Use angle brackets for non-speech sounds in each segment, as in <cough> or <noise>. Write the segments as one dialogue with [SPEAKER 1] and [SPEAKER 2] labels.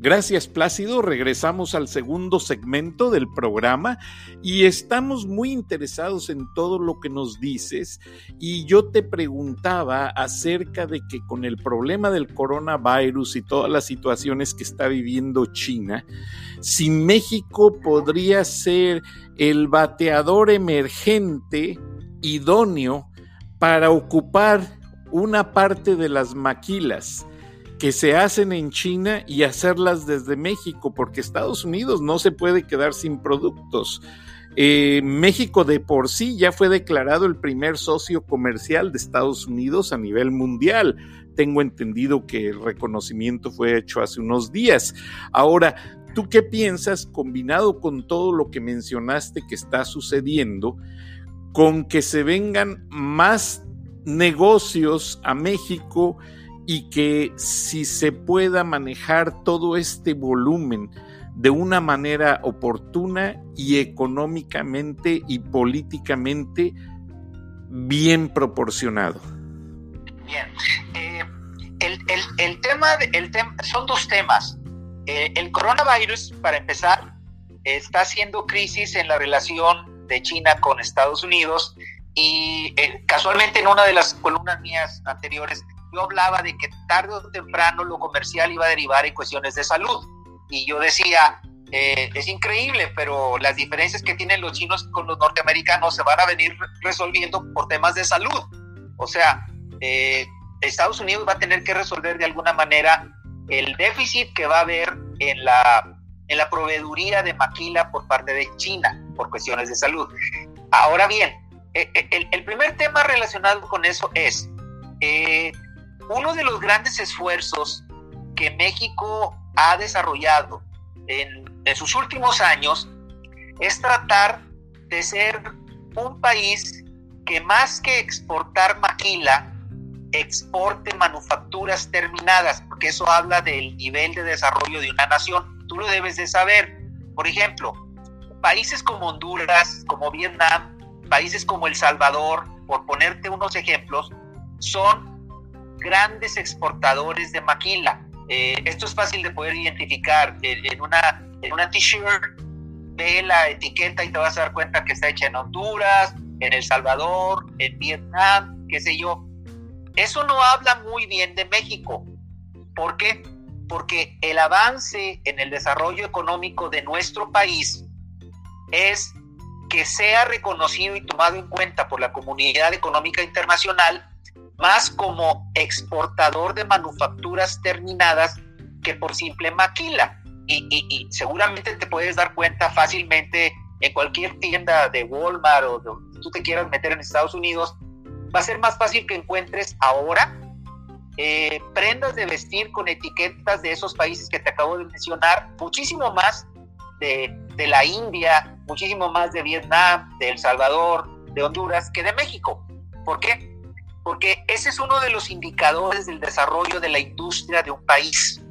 [SPEAKER 1] Gracias Plácido, regresamos al segundo segmento del programa y estamos muy interesados en todo lo que nos dices. Y yo te preguntaba acerca de que con el problema del coronavirus y todas las situaciones que está viviendo China, si México podría ser el bateador emergente idóneo para ocupar una parte de las maquilas que se hacen en China y hacerlas desde México, porque Estados Unidos no se puede quedar sin productos. Eh, México de por sí ya fue declarado el primer socio comercial de Estados Unidos a nivel mundial. Tengo entendido que el reconocimiento fue hecho hace unos días. Ahora, ¿tú qué piensas combinado con todo lo que mencionaste que está sucediendo, con que se vengan más negocios a México? Y que si se pueda manejar todo este volumen de una manera oportuna y económicamente y políticamente bien proporcionado.
[SPEAKER 2] Bien, eh, el, tema, el son dos temas. Eh, el coronavirus, para empezar, está haciendo crisis en la relación de China con Estados Unidos y eh, casualmente en una de las columnas mías anteriores yo hablaba de que tarde o temprano lo comercial iba a derivar en cuestiones de salud. Y yo decía, eh, es increíble, pero las diferencias que tienen los chinos con los norteamericanos se van a venir resolviendo por temas de salud. O sea, eh, Estados Unidos va a tener que resolver de alguna manera el déficit que va a haber en la, en la proveeduría de maquila por parte de China por cuestiones de salud. Ahora bien, eh, el, el primer tema relacionado con eso es, uno de los grandes esfuerzos que México ha desarrollado en, sus últimos años es tratar de ser un país que más que exportar maquila, exporte manufacturas terminadas, porque eso habla del nivel de desarrollo de una nación. Tú lo debes de saber. Por ejemplo, países como Honduras, como Vietnam, países como El Salvador, por ponerte unos ejemplos, son grandes exportadores de maquila. Eh, esto es fácil de poder identificar. En, una, en una t-shirt, ve la etiqueta y te vas a dar cuenta que está hecha en Honduras, en El Salvador, en Vietnam, qué sé yo. Eso no habla muy bien de México. ¿Por qué? Porque el avance en el desarrollo económico de nuestro país es que sea reconocido y tomado en cuenta por la comunidad económica internacional más como exportador de manufacturas terminadas que por simple maquila. Y, seguramente te puedes dar cuenta fácilmente en cualquier tienda de Walmart o donde tú te quieras meter en Estados Unidos, va a ser más fácil que encuentres ahora eh, prendas de vestir con etiquetas de esos países que te acabo de mencionar, muchísimo más de, de la India, muchísimo más de Vietnam, de El Salvador, de Honduras, que de México. ¿Por qué? Porque ese es uno de los indicadores del desarrollo de la industria de un país.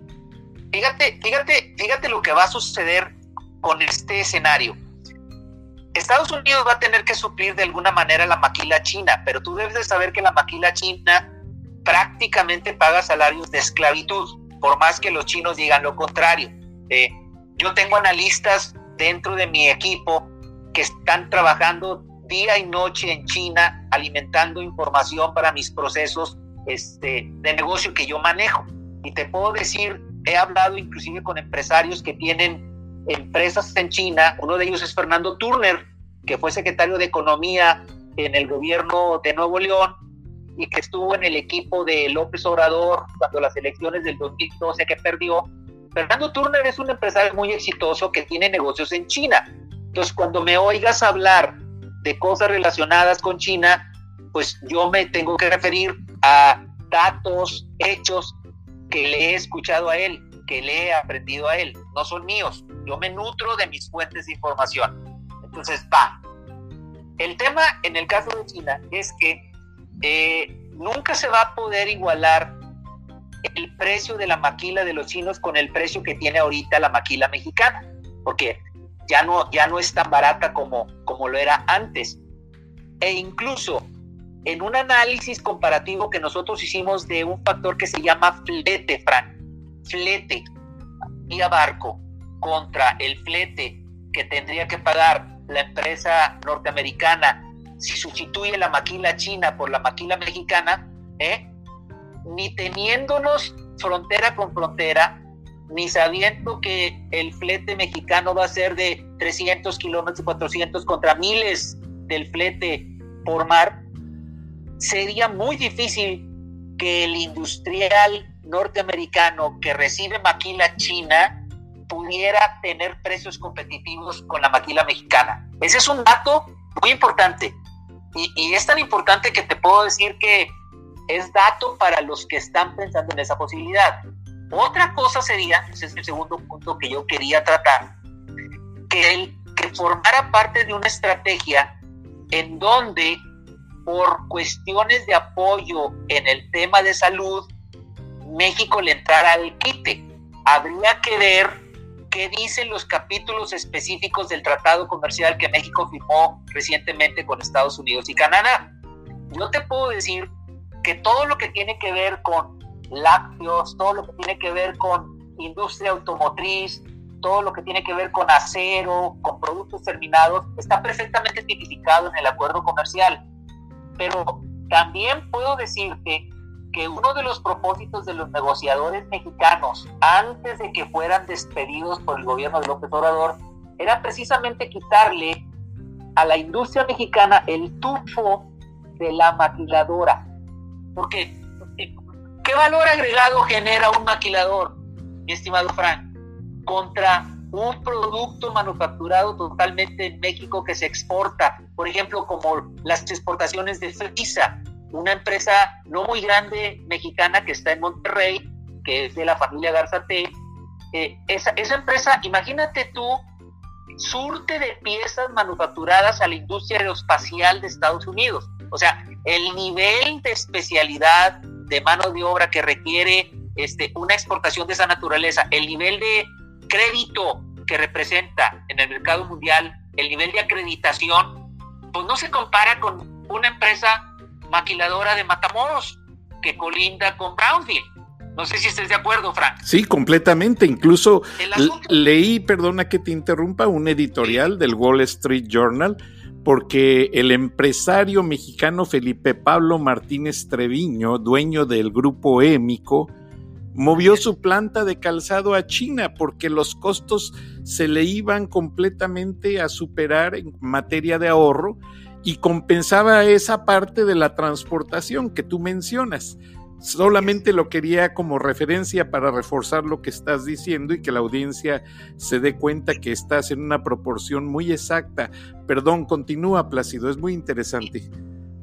[SPEAKER 2] Fíjate, fíjate, fíjate lo que va a suceder con este escenario. Estados Unidos va a tener que suplir de alguna manera la maquila china, pero tú debes de saber que la maquila china prácticamente paga salarios de esclavitud, por más que los chinos digan lo contrario. Eh, yo tengo analistas dentro de mi equipo que están trabajando día y noche en China alimentando información para mis procesos este, de negocio que yo manejo. Y te puedo decir, he hablado inclusive con empresarios que tienen empresas en China. Uno de ellos es Fernando Turner, que fue secretario de Economía en el gobierno de Nuevo León y que estuvo en el equipo de López Obrador cuando las elecciones del 2012 que perdió. Fernando Turner es un empresario muy exitoso que tiene negocios en China. Entonces, cuando me oigas hablar de cosas relacionadas con China, pues yo me tengo que referir a datos, hechos que le he escuchado a él, que le he aprendido a él, no son míos, yo me nutro de mis fuentes de información. Entonces, va. El tema en el caso de China es que eh, nunca se va a poder igualar el precio de la maquila de los chinos con el precio que tiene ahorita la maquila mexicana, porque ya no, ya no es tan barata como, como lo era antes. E incluso en un análisis comparativo que nosotros hicimos de un factor que se llama flete, Frank, flete. vía barco contra el flete que tendría que pagar la empresa norteamericana si sustituye la maquila china por la maquila mexicana, ¿eh? ni teniéndonos frontera con frontera, ni sabiendo que el flete mexicano va a ser de 300 kilómetros y 400 contra miles del flete por mar, sería muy difícil que el industrial norteamericano que recibe maquila china pudiera tener precios competitivos con la maquila mexicana. Ese es un dato muy importante. Y, y, es tan importante que te puedo decir que es dato para los que están pensando en esa posibilidad. Otra cosa sería, ese es el segundo punto que yo quería tratar, que, el, que formara parte de una estrategia en donde por cuestiones de apoyo en el tema de salud, México le entrara al quite. Habría que ver qué dicen los capítulos específicos del tratado comercial que México firmó recientemente con Estados Unidos y Canadá. Yo te puedo decir que todo lo que tiene que ver con lácteos, todo lo que tiene que ver con industria automotriz, todo lo que tiene que ver con acero, con productos terminados, está perfectamente tipificado en el acuerdo comercial. Pero también puedo decirte que uno de los propósitos de los negociadores mexicanos antes de que fueran despedidos por el gobierno de López Obrador era precisamente quitarle a la industria mexicana el tufo de la maquiladora. Porque, ¿qué valor agregado genera un maquilador, mi estimado Frank, contra un producto manufacturado totalmente en México que se exporta? Por ejemplo, como las exportaciones de frisa, una empresa no muy grande mexicana que está en Monterrey, que es de la familia Garzate. Eh, esa, esa empresa, imagínate tú, surte de piezas manufacturadas a la industria aeroespacial de Estados Unidos. O sea, el nivel de especialidad de mano de obra que requiere este, una exportación de esa naturaleza, el nivel de crédito que representa en el mercado mundial, el nivel de acreditación, pues no se compara con una empresa maquiladora de Matamoros, que colinda con Brownfield. No sé si estés de acuerdo, Frank.
[SPEAKER 1] Sí, completamente. Incluso leí, perdona que te interrumpa, un editorial del Wall Street Journal, porque el empresario mexicano Felipe Pablo Martínez Treviño, dueño del grupo Émico, movió su planta de calzado a China porque los costos se le iban completamente a superar en materia de ahorro y compensaba esa parte de la transportación que tú mencionas. Solamente lo quería como referencia para reforzar lo que estás diciendo y que la audiencia se dé cuenta que estás en una proporción muy exacta. Perdón, continúa Plácido, es muy interesante.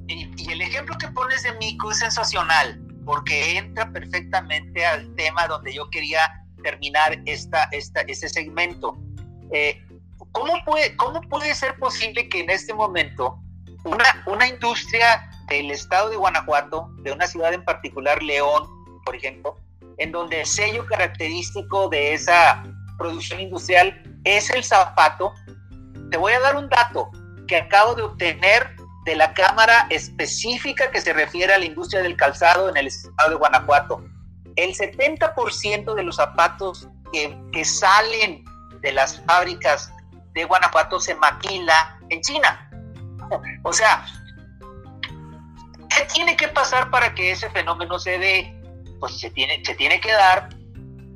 [SPEAKER 2] Y, el ejemplo que pones de Mico es sensacional, porque entra perfectamente al tema donde yo quería terminar esta, esta, este segmento. Eh, ¿cómo, puede, ¿Cómo puede ser posible que en este momento una, una industria del estado de Guanajuato, de una ciudad en particular, León, por ejemplo, en donde el sello característico de esa producción industrial es el zapato. Te voy a dar un dato que acabo de obtener de la Cámara específica que se refiere a la industria del calzado en el estado de Guanajuato. El 70% de los zapatos que, que salen de las fábricas de Guanajuato se maquila en China. <laughs> O sea, ¿qué tiene que pasar para que ese fenómeno se dé? Pues se tiene, se tiene que dar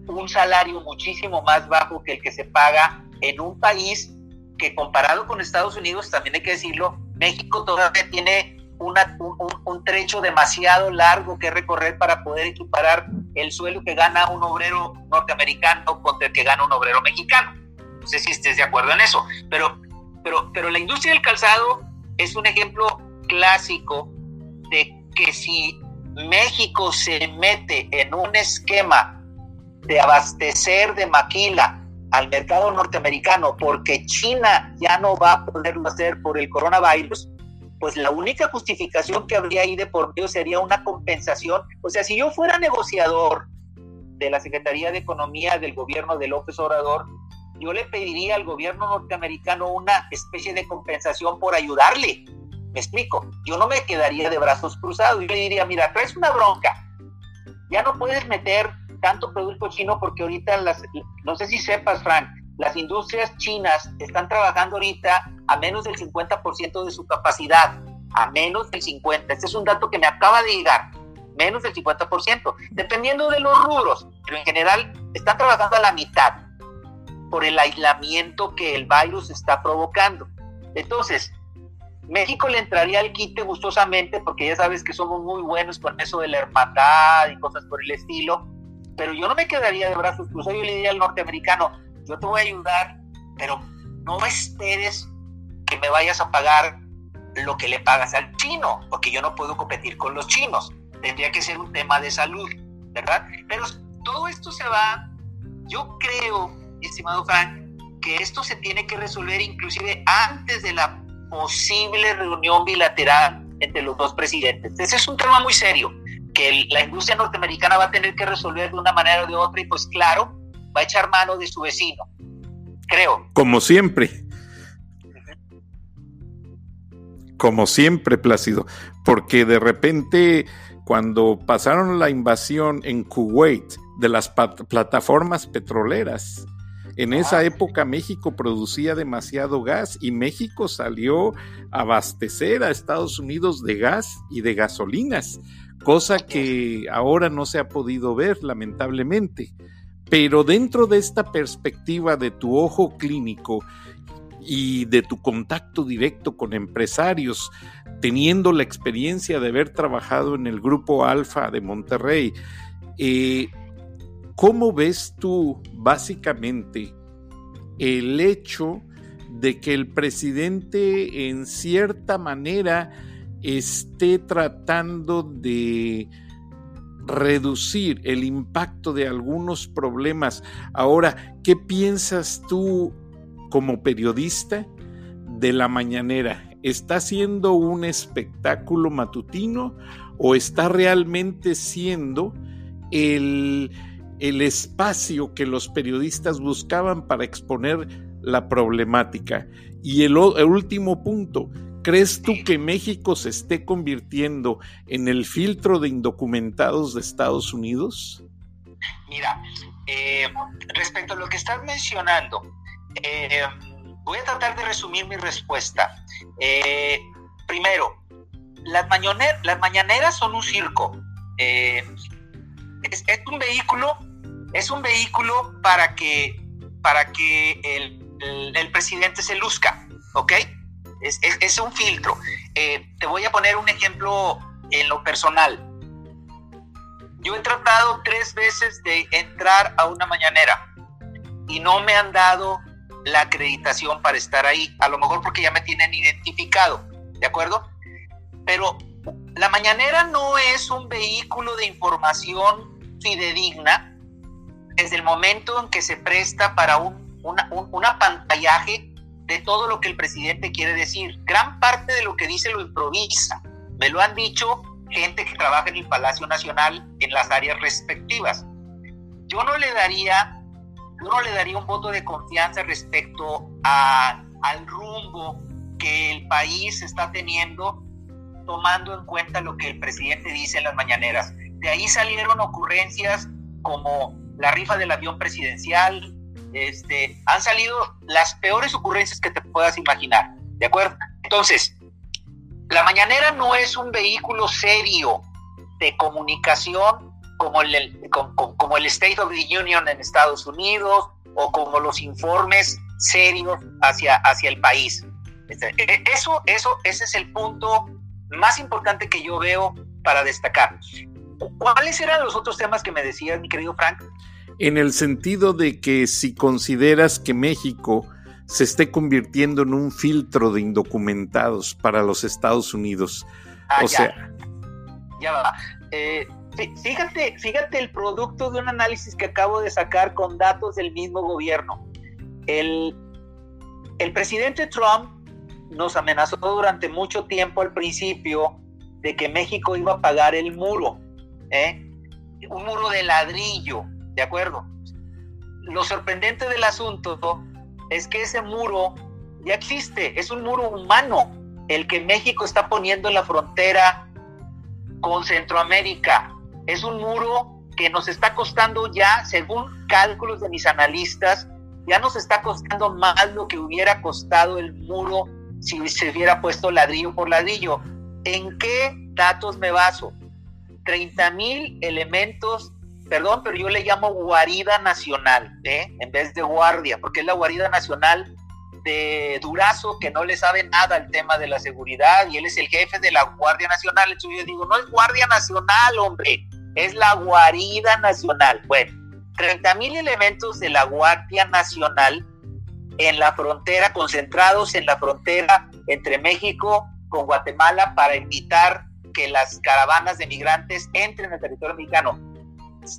[SPEAKER 2] un salario muchísimo más bajo que el que se paga en un país que comparado con Estados Unidos, también hay que decirlo, México todavía tiene una, un, trecho demasiado largo que recorrer para poder equiparar el suelo que gana un obrero norteamericano con el que gana un obrero mexicano. No sé si estés de acuerdo en eso, pero, pero, pero la industria del calzado es un ejemplo clásico de que si México se mete en un esquema de abastecer de maquila al mercado norteamericano porque China ya no va a poderlo hacer por el coronavirus, pues la única justificación que habría ahí de por medio sería una compensación. O sea, si yo fuera negociador de la Secretaría de Economía del gobierno de López Obrador, yo le pediría al gobierno norteamericano una especie de compensación por ayudarle. Me explico, yo no me quedaría de brazos cruzados, yo le diría, mira, traes una bronca, ya no puedes meter tanto producto chino porque ahorita las, no sé si sepas, Frank, las industrias chinas están trabajando ahorita a menos del 50% de su capacidad, a menos del 50%. Este es un dato que me acaba de llegar, menos del 50%, dependiendo de los rubros, pero en general están trabajando a la mitad por el aislamiento que el virus está provocando. Entonces, México le entraría al quite gustosamente porque ya sabes que somos muy buenos con eso de la hermandad y cosas por el estilo, pero yo no me quedaría de brazos cruzados, yo le diría al norteamericano, yo te voy a ayudar, pero no esperes que me vayas a pagar lo que le pagas al chino, porque yo no puedo competir con los chinos, tendría que ser un tema de salud, ¿verdad? Pero todo esto se va, yo creo, estimado Frank, que esto se tiene que resolver inclusive antes de la posible reunión bilateral entre los dos presidentes. Ese es un tema muy serio que la industria norteamericana va a tener que resolver de una manera o de otra y pues claro, va a echar mano de su vecino, creo.
[SPEAKER 1] Como siempre. Como siempre, Plácido, porque de repente cuando pasaron la invasión en Kuwait de las plataformas petroleras, en esa época México producía demasiado gas y México salió a abastecer a Estados Unidos de gas y de gasolinas, cosa que ahora no se ha podido ver lamentablemente. Pero dentro de esta perspectiva de tu ojo clínico y de tu contacto directo con empresarios, teniendo la experiencia de haber trabajado en el grupo Alfa de Monterrey, eh, ¿Cómo ves tú básicamente el hecho de que el presidente en cierta manera esté tratando de reducir el impacto de algunos problemas. Ahora, ¿qué piensas tú como periodista de la mañanera? ¿Está siendo un espectáculo matutino o está realmente siendo el el espacio que los periodistas buscaban para exponer la problemática. Y el, último punto, ¿crees tú que México se esté convirtiendo en el filtro de indocumentados de Estados Unidos?
[SPEAKER 2] Mira, eh, respecto a lo que estás mencionando, eh, voy a tratar de resumir mi respuesta. Eh, primero, las, las mañaneras son un circo. es, un vehículo es un vehículo para que, para que el, presidente se luzca, ¿ok? Es, un filtro. Eh, te voy a poner un ejemplo en lo personal. Yo he tratado tres veces de entrar a una mañanera y no me han dado la acreditación para estar ahí, a lo mejor porque ya me tienen identificado, ¿de acuerdo? Pero la mañanera no es un vehículo de información fidedigna desde el momento en que se presta para un, una, un apantallaje de todo lo que el presidente quiere decir. Gran parte de lo que dice lo improvisa. Me lo han dicho gente que trabaja en el Palacio Nacional en las áreas respectivas. Yo no le daría, no le daría un voto de confianza respecto a, al rumbo que el país está teniendo tomando en cuenta lo que el presidente dice en las mañaneras. De ahí salieron ocurrencias como la rifa del avión presidencial, este, han salido las peores ocurrencias que te puedas imaginar, ¿de acuerdo? Entonces, la mañanera no es un vehículo serio de comunicación como el, State of the Union en Estados Unidos o como los informes serios hacia, hacia el país. Este, e, eso, eso, ese es el punto más importante que yo veo para destacar. ¿Cuáles eran los otros temas que me decías, mi querido Frank?
[SPEAKER 1] En el sentido de que si consideras que México se esté convirtiendo en un filtro de indocumentados para los Estados Unidos.
[SPEAKER 2] Ah, o sea. Ya va. Eh, fíjate, fíjate el producto de un análisis que acabo de sacar con datos del mismo gobierno. El, el presidente Trump nos amenazó durante mucho tiempo al principio de que México iba a pagar el muro. ¿Eh? un muro de ladrillo, ¿de acuerdo? Lo sorprendente del asunto es que ese muro ya existe, es un muro humano, el que México está poniendo en la frontera con Centroamérica. Es un muro que nos está costando ya, según cálculos de mis analistas, ya nos está costando más lo que hubiera costado el muro si se hubiera puesto ladrillo por ladrillo. ¿En qué datos me baso? 30 mil elementos, perdón, pero yo le llamo guarida nacional, ¿eh? en vez de guardia, porque es la guarida nacional de Durazo, que no le sabe nada al tema de la seguridad, y él es el jefe de la Guardia Nacional. Entonces yo digo, no es Guardia Nacional, hombre, es la guarida nacional. Bueno, 30 mil elementos de la Guardia Nacional en la frontera, concentrados en la frontera entre México con Guatemala para evitar que las caravanas de migrantes entren al territorio mexicano.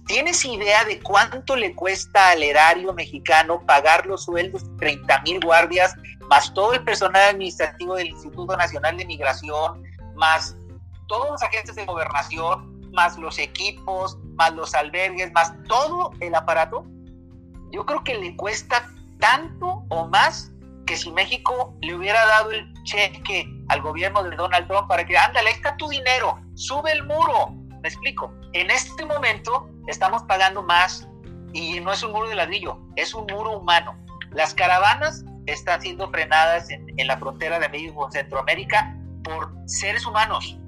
[SPEAKER 2] ¿Tienes idea de cuánto le cuesta al erario mexicano pagar los sueldos de 30 mil guardias, más todo el personal administrativo del Instituto Nacional de Migración, más todos los agentes de gobernación, más los equipos, más los albergues, más todo el aparato? Yo creo que le cuesta tanto o más que si México le hubiera dado el cheque al gobierno de Donald Trump para que, ándale, está tu dinero, sube el muro. Me explico. En este momento estamos pagando más y no es un muro de ladrillo, es un muro humano. Las caravanas están siendo frenadas en, la frontera de México con Centroamérica por seres humanos,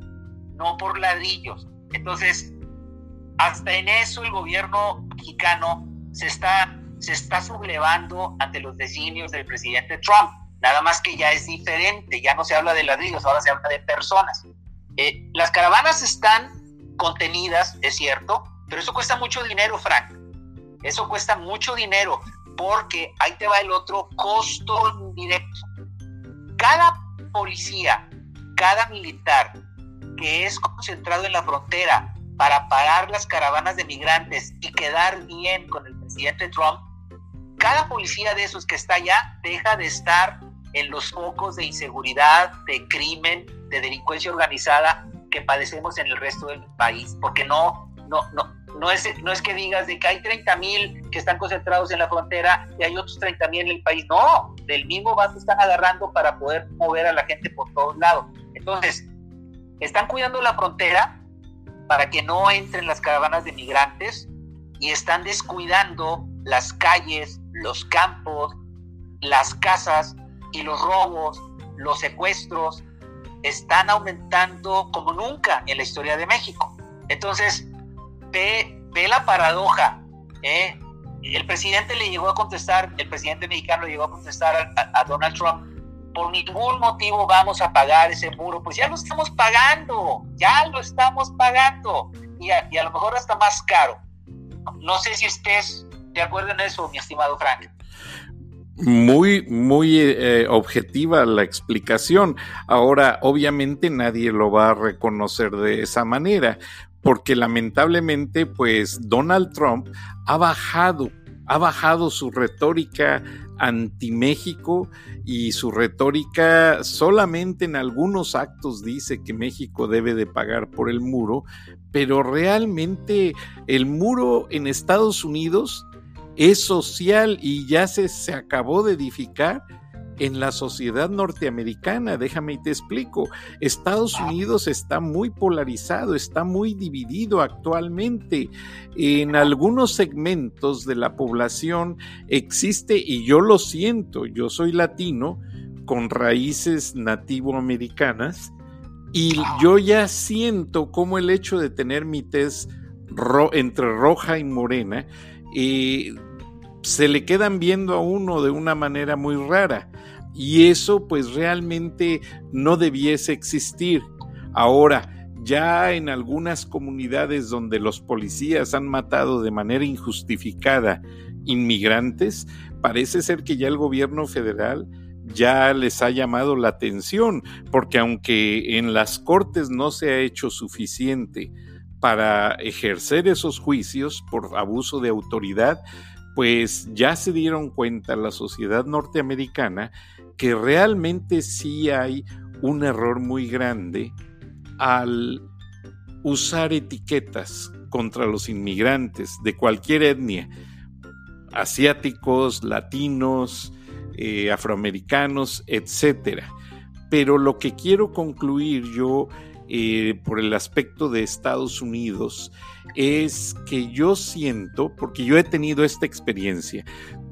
[SPEAKER 2] no por ladrillos. Entonces, hasta en eso el gobierno mexicano se está se está sublevando ante los designios del presidente Trump. Nada más que ya es diferente, ya no se habla de ladrillos, ahora se habla de personas. Eh, las caravanas están contenidas, es cierto, pero eso cuesta mucho dinero, Frank. Eso cuesta mucho dinero porque ahí te va el otro costo indirecto. Cada policía, cada militar que es concentrado en la frontera para parar las caravanas de migrantes y quedar bien con el presidente Trump, cada policía de esos que está allá deja de estar en los focos de inseguridad, de crimen, de delincuencia organizada que padecemos en el resto del país, porque no, no, no, no es, no es que digas de que hay 30 mil que están concentrados en la frontera y hay otros 30 mil en el país, no, del mismo bando están agarrando para poder mover a la gente por todos lados. Entonces, están cuidando la frontera para que no entren las caravanas de migrantes y están descuidando las calles, los campos, las casas y los robos, los secuestros están aumentando como nunca en la historia de México. Entonces, ve, ve la paradoja. ¿eh? El presidente le llegó a contestar, el presidente mexicano le llegó a contestar a, Donald Trump, por ningún motivo vamos a pagar ese muro. Pues ya lo estamos pagando, ya lo estamos pagando. Y a, y a lo mejor hasta más caro. No sé si estés de acuerdo en eso, mi estimado Frank.
[SPEAKER 1] Muy, muy eh, objetiva la explicación. Ahora, obviamente nadie lo va a reconocer de esa manera, porque lamentablemente, pues Donald Trump ha bajado, ha bajado su retórica anti-México y su retórica solamente en algunos actos dice que México debe de pagar por el muro, pero realmente el muro en Estados Unidos es social y ya se, se acabó de edificar en la sociedad norteamericana. Déjame y te explico. Estados Unidos está muy polarizado, está muy dividido actualmente. En algunos segmentos de la población existe, y yo lo siento, yo soy latino con raíces nativoamericanas, y yo ya siento como el hecho de tener mi tez entre roja y morena, eh, se le quedan viendo a uno de una manera muy rara. Y eso pues realmente no debiese existir. Ahora, ya en algunas comunidades donde los policías han matado de manera injustificada inmigrantes, parece ser que ya el gobierno federal ya les ha llamado la atención, porque aunque en las cortes no se ha hecho suficiente para ejercer esos juicios por abuso de autoridad, pues ya se dieron cuenta la sociedad norteamericana que realmente sí hay un error muy grande al usar etiquetas contra los inmigrantes de cualquier etnia, asiáticos, latinos, eh, afroamericanos, etc. Pero lo que quiero concluir yo eh, por el aspecto de Estados Unidos es que yo siento, porque yo he tenido esta experiencia,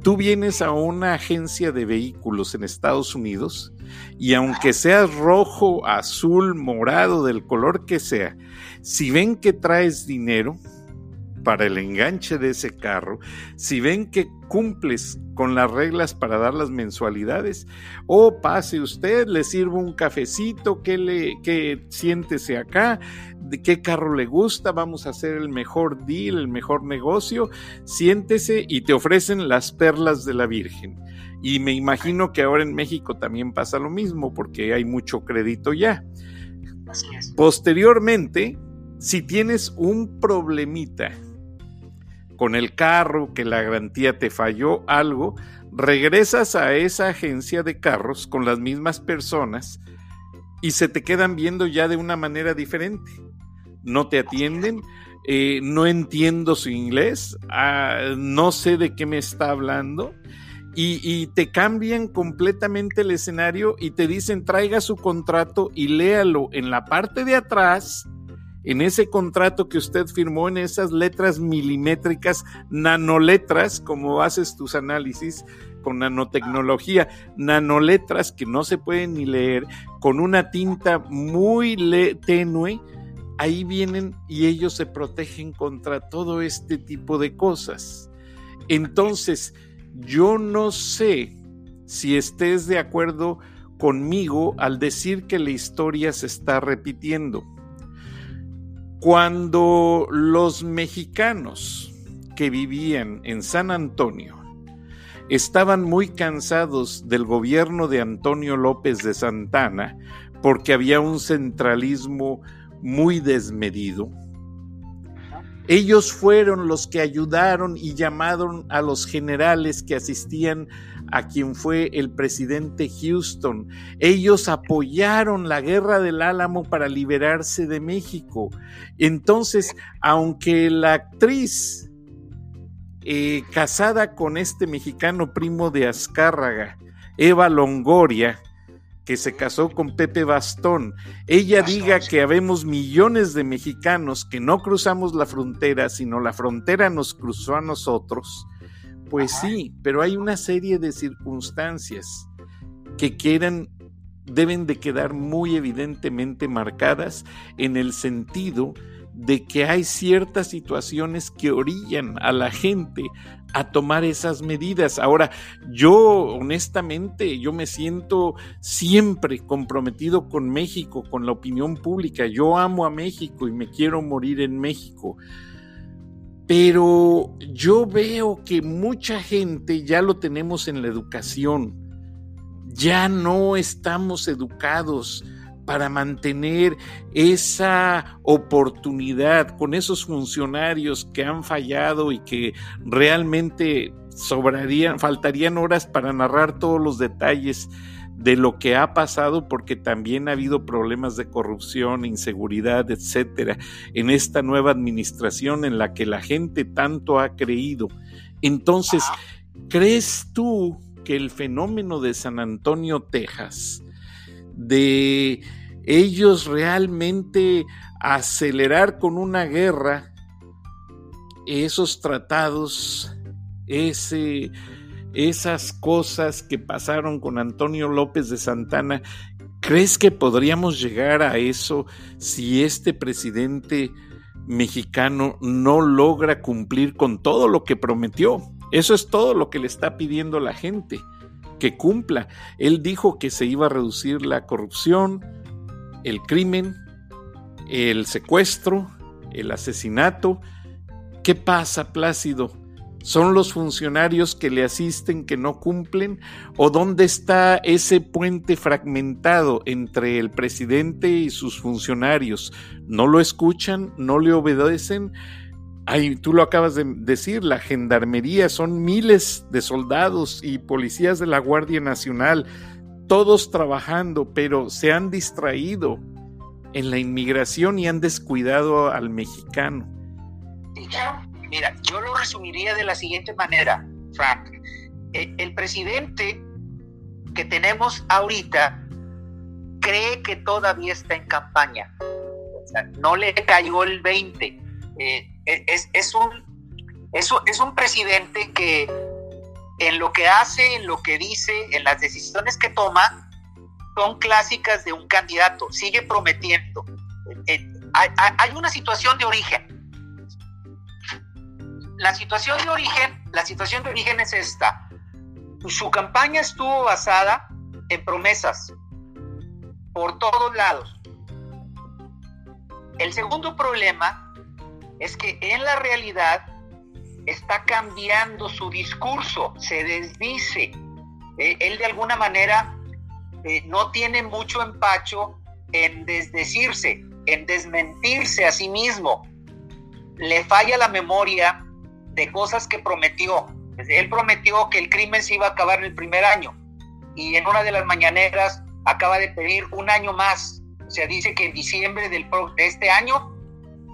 [SPEAKER 1] tú vienes a una agencia de vehículos en Estados Unidos y aunque seas rojo, azul, morado, del color que sea, si ven que traes dinero, para el enganche de ese carro, si ven que cumples con las reglas para dar las mensualidades, o pase usted, le sirvo un cafecito, que le que siéntese acá, de qué carro le gusta, vamos a hacer el mejor deal, el mejor negocio, siéntese y te ofrecen las perlas de la Virgen. Y me imagino que ahora en México también pasa lo mismo porque hay mucho crédito ya. Posteriormente, si tienes un problemita con el carro, que la garantía te falló algo, regresas a esa agencia de carros con las mismas personas y se te quedan viendo ya de una manera diferente. No te atienden, eh, no entiendo su inglés, ah, no sé de qué me está hablando. Y, y, te cambian completamente el escenario y te dicen traiga su contrato y léalo en la parte de atrás en ese contrato que usted firmó, en esas letras milimétricas, nanoletras, como haces tus análisis con nanotecnología, nanoletras que no se pueden ni leer, con una tinta muy tenue, ahí vienen y ellos se protegen contra todo este tipo de cosas. Entonces, yo no sé si estés de acuerdo conmigo al decir que la historia se está repitiendo. Cuando los mexicanos que vivían en San Antonio estaban muy cansados del gobierno de Antonio López de Santana porque había un centralismo muy desmedido, ellos fueron los que ayudaron y llamaron a los generales que asistían a quien fue el presidente Houston. Ellos apoyaron la guerra del Álamo para liberarse de México. Entonces, aunque la actriz eh, casada con este mexicano primo de Azcárraga, Eva Longoria, que se casó con Pepe Bastón, ella diga que habemos millones de mexicanos que no cruzamos la frontera, sino la frontera nos cruzó a nosotros, pues sí, pero hay una serie de circunstancias que quieran, deben de quedar muy evidentemente marcadas en el sentido de que hay ciertas situaciones que orillan a la gente a tomar esas medidas. Ahora, yo honestamente, yo me siento siempre comprometido con México, con la opinión pública. Yo amo a México y me quiero morir en México. Pero yo veo que mucha gente ya lo tenemos en la educación. Ya no estamos educados para mantener esa oportunidad con esos funcionarios que han fallado y que realmente sobrarían, faltarían horas para narrar todos los detalles de lo que ha pasado porque también ha habido problemas de corrupción, inseguridad, etcétera, en esta nueva administración en la que la gente tanto ha creído. Entonces, ¿crees tú que el fenómeno de San Antonio, Texas, de ellos realmente acelerar con una guerra esos tratados, ese, esas cosas que pasaron con Antonio López de Santana, ¿crees que podríamos llegar a eso si este presidente mexicano no logra cumplir con todo lo que prometió? Eso es todo lo que le está pidiendo la gente, que cumpla. Él dijo que se iba a reducir la corrupción, el crimen, el secuestro, el asesinato. ¿Qué pasa, Plácido? ¿Son los funcionarios que le asisten que no cumplen? ¿O dónde está ese puente fragmentado entre el presidente y sus funcionarios? ¿No lo escuchan? ¿No le obedecen? Ay, tú lo acabas de decir, la gendarmería son miles de soldados y policías de la Guardia Nacional todos trabajando, pero se han distraído en la inmigración y han descuidado al mexicano.
[SPEAKER 2] Mira, yo lo resumiría de la siguiente manera, Frank. Eh, el presidente que tenemos ahorita cree que todavía está en campaña. no le cayó el 20. Eh, es, es, un, es, es un presidente que en lo que hace, en lo que dice, en las decisiones que toma, son clásicas de un candidato. Sigue prometiendo. Eh, hay, una situación de origen. La situación de origen, la situación de origen es esta. Su campaña estuvo basada en promesas por todos lados. El segundo problema es que en la realidad está cambiando su discurso, se desdice. Eh, él de alguna manera eh, no tiene mucho empacho en desdecirse, en desmentirse a sí mismo. Le falla la memoria de cosas que prometió. Él prometió que el crimen se iba a acabar en el primer año y en una de las mañaneras acaba de pedir un año más. O sea, dice que en diciembre del, de este año,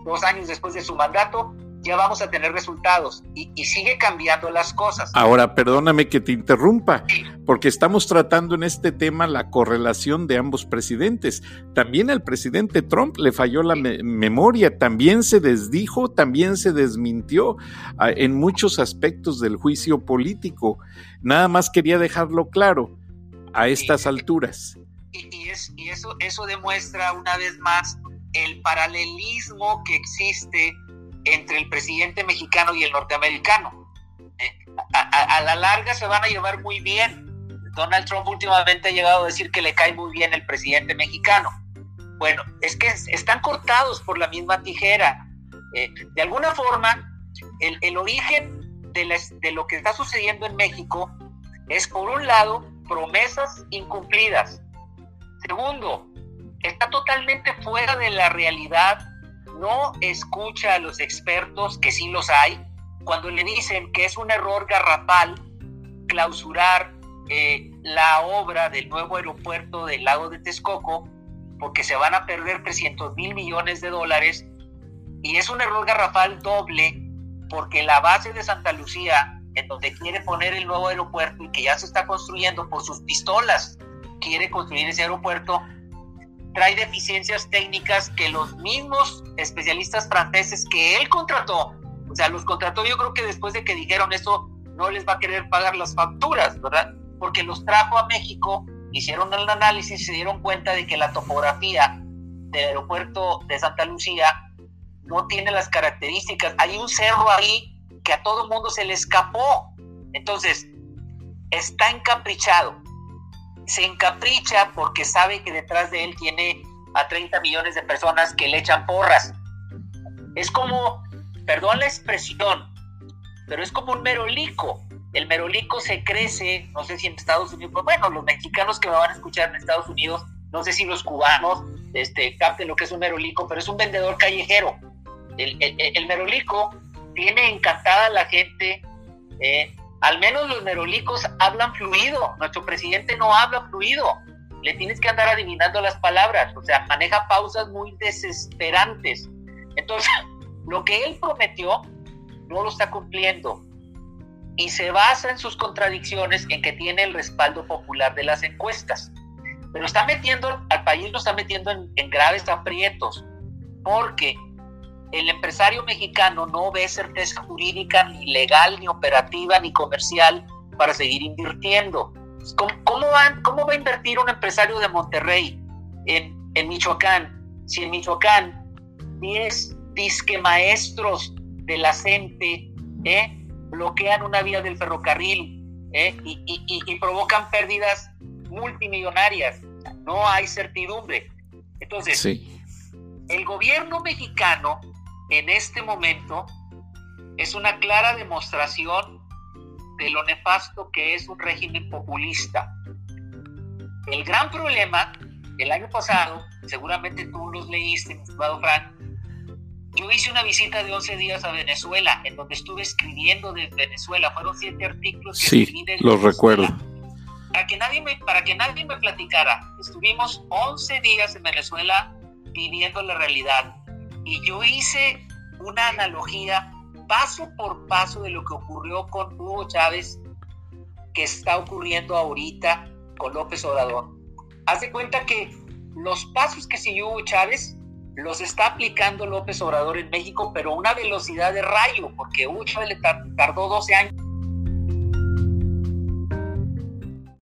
[SPEAKER 2] dos años después de su mandato, ya vamos a tener resultados y, sigue cambiando las cosas.
[SPEAKER 1] Ahora, perdóname que te interrumpa, porque estamos tratando en este tema la correlación de ambos presidentes. También al presidente Trump le falló la memoria, también se desdijo, también se desmintió ah, en muchos aspectos del juicio político. Nada más quería dejarlo claro a estas alturas.
[SPEAKER 2] Y, es, y eso, eso demuestra una vez más el paralelismo que existe entre el presidente mexicano y el norteamericano. Eh, a, la larga se van a llevar muy bien. Donald Trump últimamente ha llegado a decir que le cae muy bien el presidente mexicano. Bueno, es que están cortados por la misma tijera. Eh, de alguna forma, el, origen de, de lo que está sucediendo en México es, por un lado, promesas incumplidas. Segundo, está totalmente fuera de la realidad no escucha a los expertos, que sí los hay, cuando le dicen que es un error garrafal clausurar eh, la obra del nuevo aeropuerto del lago de Texcoco, porque se van a perder 300 mil millones de dólares, y es un error garrafal doble, porque la base de Santa Lucía, en donde quiere poner el nuevo aeropuerto y que ya se está construyendo por sus pistolas, quiere construir ese aeropuerto, trae deficiencias técnicas que los mismos especialistas franceses que él contrató, o sea, los contrató yo creo que después de que dijeron eso, no les va a querer pagar las facturas, ¿verdad? Porque los trajo a México, hicieron el análisis se dieron cuenta de que la topografía del aeropuerto de Santa Lucía no tiene las características. Hay un cerro ahí que a todo mundo se le escapó. Entonces, está encaprichado se encapricha porque sabe que detrás de él tiene a 30 millones de personas que le echan porras. Es como, perdón la expresión, pero es como un merolico. El merolico se crece, no sé si en Estados Unidos, pues bueno, los mexicanos que me van a escuchar en Estados Unidos, no sé si los cubanos este, capten lo que es un merolico, pero es un vendedor callejero. El, merolico tiene encantada a la gente, eh, al menos los merolicos hablan fluido. Nuestro presidente no habla fluido. Le tienes que andar adivinando las palabras. O sea, maneja pausas muy desesperantes. Entonces, <laughs> lo que él prometió no lo está cumpliendo. Y se basa en sus contradicciones en que tiene el respaldo popular de las encuestas. Pero está metiendo, al país lo está metiendo en, en graves aprietos. Porque el empresario mexicano no ve certeza jurídica ni legal, ni operativa, ni comercial para seguir invirtiendo. ¿Cómo, va a invertir un empresario de Monterrey en, Michoacán? Si en Michoacán 10 disque maestros de la CENTE ¿eh? bloquean una vía del ferrocarril ¿eh? y, provocan pérdidas multimillonarias. No hay certidumbre. Entonces, el gobierno mexicano en este momento es una clara demostración de lo nefasto que es un régimen populista. El gran problema, el año pasado, seguramente tú los leíste, mi estimado Frank, yo hice una visita de 11 días a Venezuela, en donde estuve escribiendo de Venezuela. Fueron siete artículos que
[SPEAKER 1] sí, los recuerdo.
[SPEAKER 2] Para que, nadie me, para que nadie me platicara, estuvimos 11 días en Venezuela viviendo la realidad y yo hice una analogía paso por paso de lo que ocurrió con Hugo Chávez, que está ocurriendo ahorita con López Obrador. Haz de cuenta que los pasos que siguió Hugo Chávez los está aplicando López Obrador en México, pero a una velocidad de rayo, porque Hugo Chávez le tardó 12 años